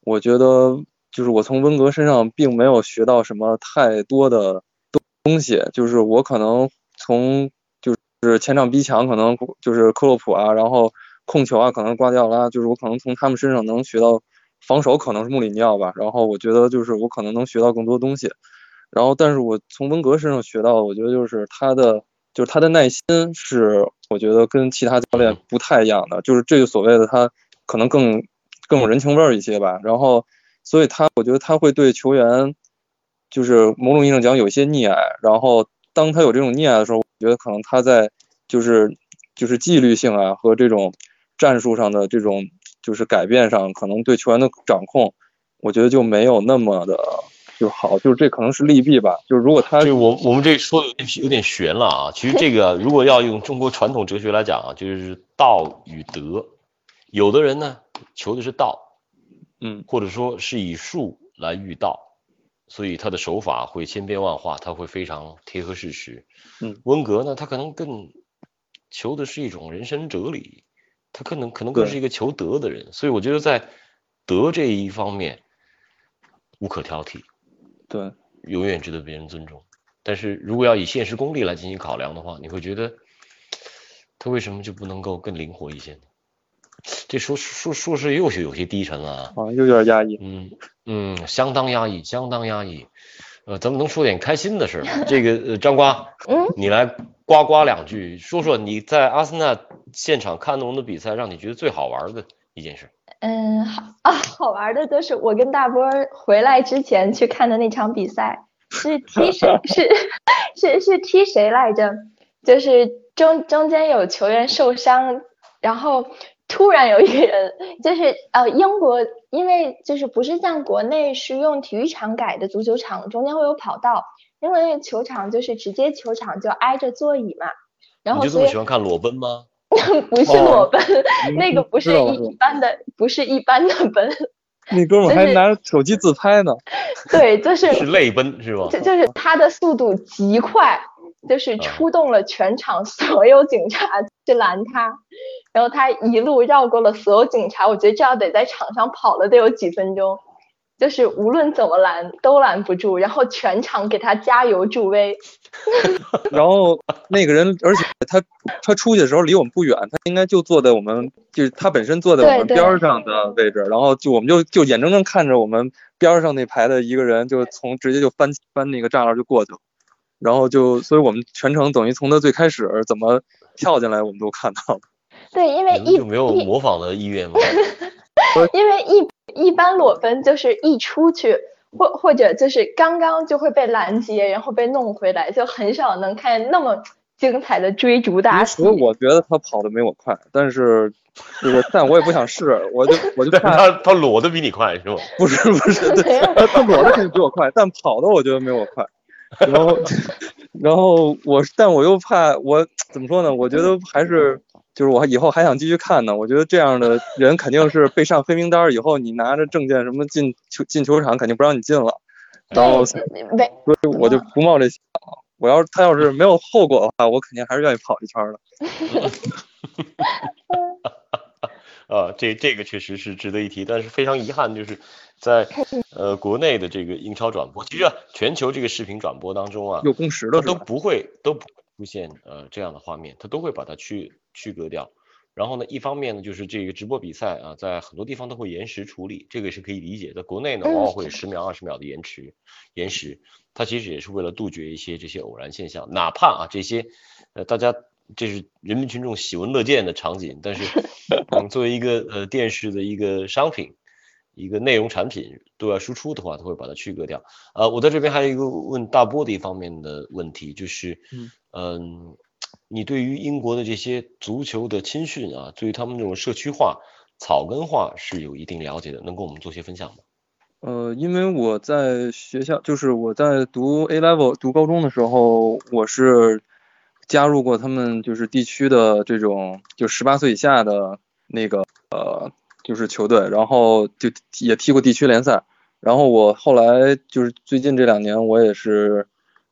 我觉得就是我从温格身上并没有学到什么太多的东东西，就是我可能从就是前场逼抢可能就是克洛普啊，然后控球啊可能瓜迪奥拉，就是我可能从他们身上能学到防守可能是穆里尼奥吧，然后我觉得就是我可能能学到更多东西，然后但是我从温格身上学到，我觉得就是他的就是他的耐心是我觉得跟其他教练不太一样的，就是这个所谓的他可能更更有人情味儿一些吧，然后所以他我觉得他会对球员就是某种意义上讲有一些溺爱，然后当他有这种溺爱的时候，我觉得可能他在就是就是纪律性啊和这种战术上的这种就是改变上，可能对球员的掌控，我觉得就没有那么的就好，就是这可能是利弊吧。就是如果他这我我们这说的有点有点悬了啊。其实这个如果要用中国传统哲学来讲啊，就是道与德。有的人呢求的是道，嗯或者说是以术来御道，所以他的手法会千变万化，他会非常贴合事实。嗯，温格呢，他可能更求的是一种人生哲理，他可能可能更是一个求德的人，所以我觉得在德这一方面无可挑剔，对，永远值得别人尊重。但是如果要以现实功利来进行考量的话，你会觉得他为什么就不能够更灵活一些呢？这说说说是又是有些低沉了啊。啊，又有点压抑。嗯嗯，相当压抑，相当压抑。呃，咱们能说点开心的事儿吗？这个呃，张瓜，嗯，你来呱呱两句，说说你在阿森纳现场看懂的比赛，让你觉得最好玩的一件事。嗯，好啊，好玩的就是我跟大波儿回来之前去看的那场比赛，是踢谁？是是是踢谁来着？就是中中间有球员受伤，然后突然有一个人，就是呃英国，因为就是不是像国内是用体育场改的足球场，中间会有跑道，因为球场就是直接球场就挨着座椅嘛，然后你就这么喜欢看裸奔吗？不是裸奔，嗯那个不是一一般的，不是一般的奔。那哥们儿还拿手机自拍呢。对，就是是泪奔是吧？就就是他的速度极快，就是嗯出动了全场所有警察去拦他，然后他一路绕过了所有警察，我觉得这样得在场上跑了得有几分钟，就是无论怎么拦都拦不住，然后全场给他加油助威。然后那个人，而且他他出去的时候离我们不远，他应该就坐在我们，就是他本身坐在我们边儿上的位置，然后就我们就就眼睁睁看着我们边儿上那排的一个人就从直接就翻翻那个栅栏就过去了，然后就所以我们全程等于从他最开始怎么跳进来我们都看到了。对，因为就没有模仿的意愿吗？因为一一般裸奔就是一出去，或或者就是刚刚就会被拦截，然后被弄回来，就很少能看见那么精彩的追逐大戏其实。我觉得他跑的没我快，但是我但我也不想试，我就我就但怕他他裸的比你快是吗？不是不是，对他裸的肯定比我快，但跑的我觉得没我快。然后，然后我，但我又怕我怎么说呢？我觉得还是就是我以后还想继续看呢。我觉得这样的人肯定是被上黑名单儿以后，你拿着证件什么进球进球场肯定不让你进了。然后，所以我就不冒这险了。我要是他要是没有后果的话，我肯定还是愿意跑一圈的。啊，这这个确实是值得一提，但是非常遗憾，就是在呃国内的这个英超转播，其实啊全球这个视频转播当中啊，有共识的都？不会都不会出现呃这样的画面，他都会把它区区隔掉。然后呢，一方面呢，就是这个直播比赛啊，在很多地方都会延时处理，这个是可以理解在。国内呢，嗯往往会有十秒、二十秒的延迟延时，它其实也是为了杜绝一些这些偶然现象，哪怕啊这些呃大家这是人民群众喜闻乐见的场景，但是 嗯作为一个呃电视的一个商品。一个内容产品对外输出的话，它会把它区隔掉。呃，我在这边还有一个问大波的一方面的问题，就是，嗯嗯，你对于英国的这些足球的青训啊，对于他们这种社区化、草根化是有一定了解的，能跟我们做些分享吗？呃，因为我在学校，就是我在读 A level 读高中的时候，我是加入过他们就是地区的这种就十八岁以下的那个呃就是球队，然后就也踢过地区联赛。然后我后来就是最近这两年，我也是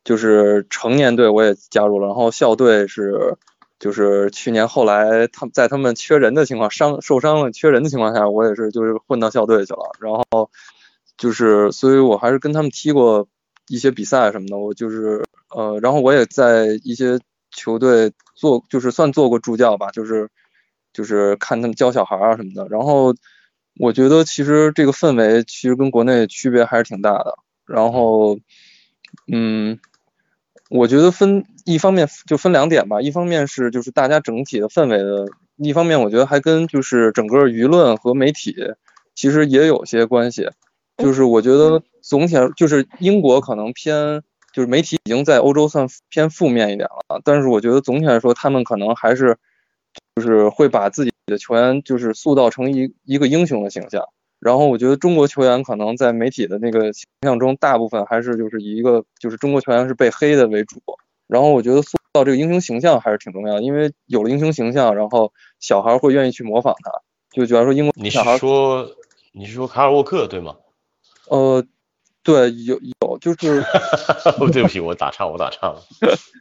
就是成年队我也加入了，然后校队是就是去年后来他们在他们缺人的情况伤受伤了缺人的情况下，我也是就是混到校队去了，然后就是所以我还是跟他们踢过一些比赛什么的，我就是呃，然后我也在一些球队做就是算做过助教吧，就是就是看他们教小孩啊什么的，然后我觉得其实这个氛围其实跟国内区别还是挺大的，然后嗯。我觉得分一方面就分两点吧，一方面是就是大家整体的氛围的，一方面我觉得还跟就是整个舆论和媒体其实也有些关系。就是我觉得总体上就是英国可能偏就是媒体已经在欧洲算偏负面一点了，但是我觉得总体来说他们可能还是就是会把自己的球员就是塑造成一一个英雄的形象。然后我觉得中国球员可能在媒体的那个形象中，大部分还是就是以一个就是中国球员是被黑的为主。然后我觉得塑造这个英雄形象还是挺重要的，因为有了英雄形象，然后小孩会愿意去模仿他。就比方说英国你是小孩，说你是说卡尔沃克对吗？呃，对，有有，就是 对不起，我打岔，我打岔了。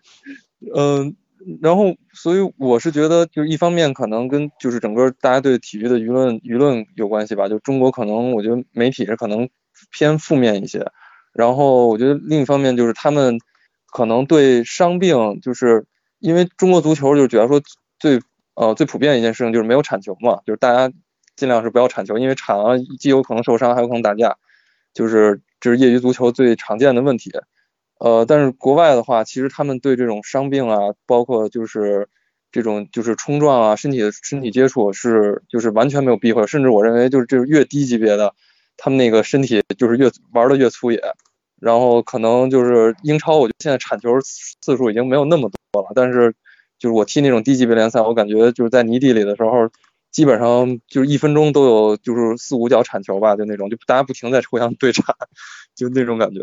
嗯，然后所以我是觉得，就是一方面可能跟就是整个大家对体育的舆论舆论有关系吧。就中国可能我觉得媒体是可能偏负面一些，然后我觉得另一方面就是他们可能对伤病，就是因为中国足球就是主要说最呃最普遍一件事情就是没有铲球嘛，就是大家尽量是不要铲球，因为铲了既有可能受伤，还有可能打架，就是这是业余足球最常见的问题。呃，但是国外的话，其实他们对这种伤病啊，包括就是这种就是冲撞啊，身体的身体接触是就是完全没有避讳，甚至我认为就是这是越低级别的，他们那个身体就是越玩的越粗野。然后可能就是英超，我觉得现在铲球次数已经没有那么多了，但是就是我踢那种低级别联赛，我感觉就是在泥地里的时候，基本上就是一分钟都有就是四五脚铲球吧，就那种就大家不停在互相对铲，就那种感觉。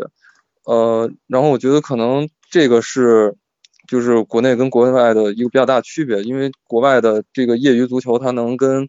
呃，然后我觉得可能这个是就是国内跟国外的一个比较大的区别，因为国外的这个业余足球它能跟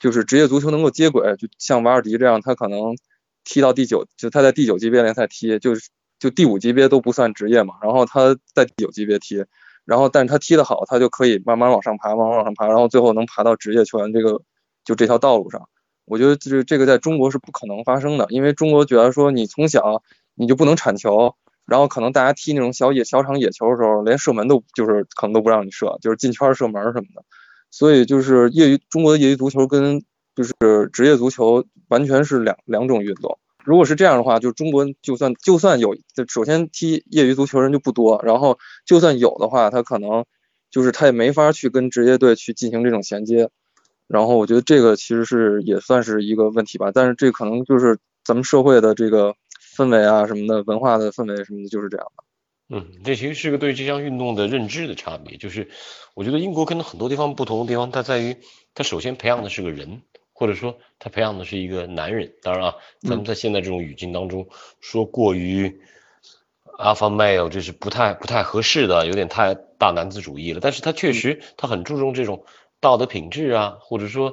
就是职业足球能够接轨，就像瓦尔迪这样，他可能踢到第九，就他在第九级别联赛踢，就是就第五级别都不算职业嘛，然后他在第九级别踢，然后但是他踢得好，他就可以慢慢往上爬，慢慢往上爬，然后最后能爬到职业球员这个就这条道路上。我觉得这这个在中国是不可能发生的，因为中国觉得说你从小。你就不能铲球，然后可能大家踢那种小野小场野球的时候，连射门都就是可能都不让你射，就是进圈射门什么的。所以就是业余中国的业余足球跟就是职业足球完全是两两种运动。如果是这样的话，就中国就算就算有，首先踢业余足球人就不多，然后就算有的话，他可能就是他也没法去跟职业队去进行这种衔接。然后我觉得这个其实是也算是一个问题吧，但是这可能就是咱们社会的这个。氛围啊什么的，文化的氛围什么的，就是这样的。嗯，这其实是个对这项运动的认知的差别。就是我觉得英国跟很多地方不同的地方，它在于它首先培养的是个人，或者说它培养的是一个男人。当然啊，咱们在现在这种语境当中说过于 alpha male 这是不太不太合适的，有点太大男子主义了。但是它确实它很注重这种道德品质啊，或者说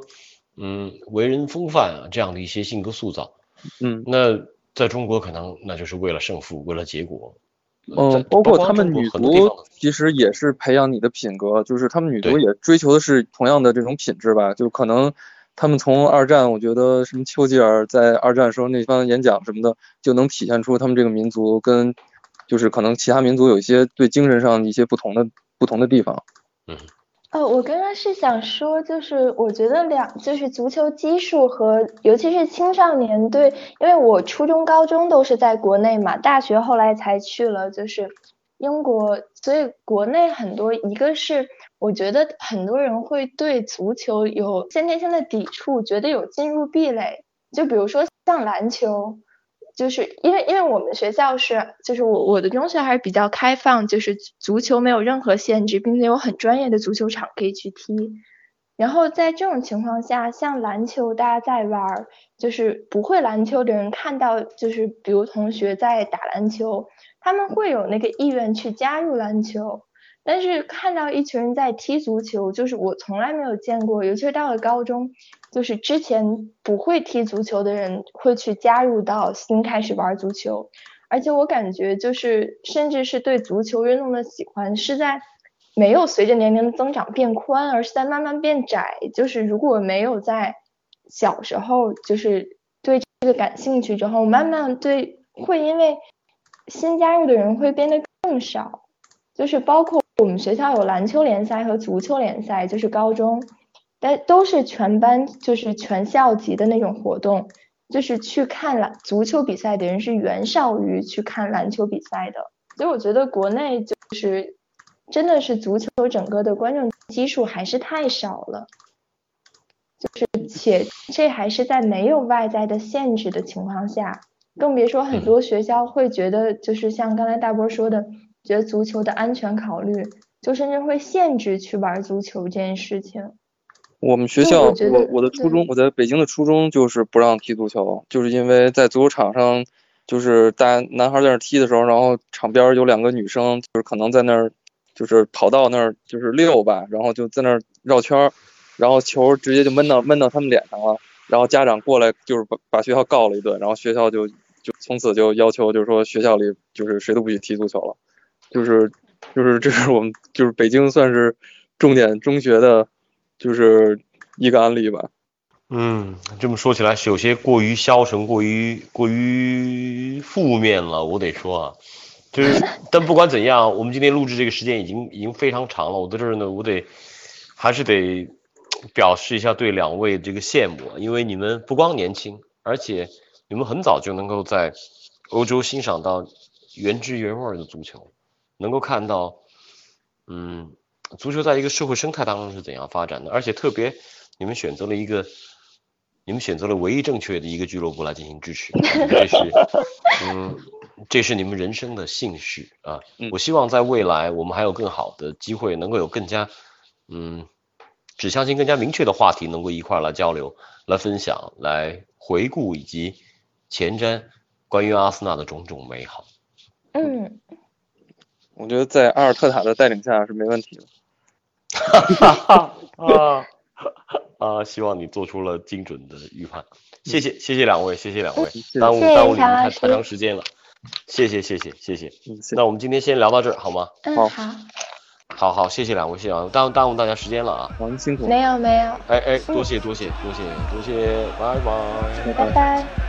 嗯为人风范啊这样的一些性格塑造。嗯，那。在中国，可能那就是为了胜负，为了结果。嗯，包括他们女足其实也是培养你的品格，就是他们女足也追求的是同样的这种品质吧。就可能他们从二战，我觉得什么丘吉尔在二战时候那番演讲什么的，就能体现出他们这个民族跟就是可能其他民族有一些对精神上一些不同的不同的地方。嗯。呃，我刚刚是想说，就是我觉得两就是足球基数和尤其是青少年队，因为我初中、高中都是在国内嘛，大学后来才去了就是英国，所以国内很多一个是我觉得很多人会对足球有先天性的抵触，觉得有进入壁垒，就比如说像篮球。就是因为因为我们学校是，就是我我的中学还是比较开放，就是足球没有任何限制，并且有很专业的足球场可以去踢。然后在这种情况下，像篮球大家在玩，就是不会篮球的人看到，就是比如同学在打篮球，他们会有那个意愿去加入篮球。但是看到一群人在踢足球，就是我从来没有见过，尤其是到了高中，就是之前不会踢足球的人会去加入到新开始玩足球，而且我感觉就是甚至是对足球运动的喜欢是在没有随着年龄的增长变宽，而是在慢慢变窄。就是如果没有在小时候就是对这个感兴趣之后，慢慢对会因为新加入的人会变得更少，就是包括。我们学校有篮球联赛和足球联赛，就是高中，但都是全班就是全校级的那种活动，就是去看篮足球比赛的人是远少于去看篮球比赛的，所以我觉得国内就是真的是足球整个的观众基数还是太少了，就是且这还是在没有外在的限制的情况下，更别说很多学校会觉得就是像刚才大波说的。觉得足球的安全考虑，就甚至会限制去玩足球这件事情。我们学校，我我的初中，我在北京的初中就是不让踢足球，就是因为在足球场上，就是大男孩在那踢的时候，然后场边有两个女生，就是可能在那儿，就是跑到那儿就是溜吧，然后就在那儿绕圈儿，然后球直接就闷到闷到他们脸上了，然后家长过来就是把把学校告了一顿，然后学校就就从此就要求就是说学校里就是谁都不许踢足球了，就是就是这是我们就是北京算是重点中学的，就是一个案例吧。嗯，这么说起来是有些过于消沉，过于过于负面了，我得说啊，就是但不管怎样，我们今天录制这个时间已经已经非常长了，我在这儿呢，我得还是得表示一下对两位这个羡慕，因为你们不光年轻，而且你们很早就能够在欧洲欣赏到原汁原味的足球，能够看到，嗯，足球在一个社会生态当中是怎样发展的，而且特别你们选择了一个。你们选择了唯一正确的一个俱乐部来进行支持，这是，嗯，这是你们人生的幸事啊！我希望在未来我们还有更好的机会，能够有更加，嗯，指向性更加明确的话题，能够一块儿来交流、来分享、来回顾以及前瞻关于阿森纳的种种美好。嗯，我觉得在阿尔特塔的带领下是没问题的。哈哈哈啊！啊，希望你做出了精准的预判。谢谢，谢谢两位，谢谢两位，耽误耽误你们太太长时间了。谢谢，谢谢，谢谢。那我们今天先聊到这儿，好吗？嗯，好。好好，谢谢两位，谢谢两位，耽误耽误大家时间了啊。辛苦。没有没有。哎哎，多谢多谢多谢多谢，拜拜。拜拜。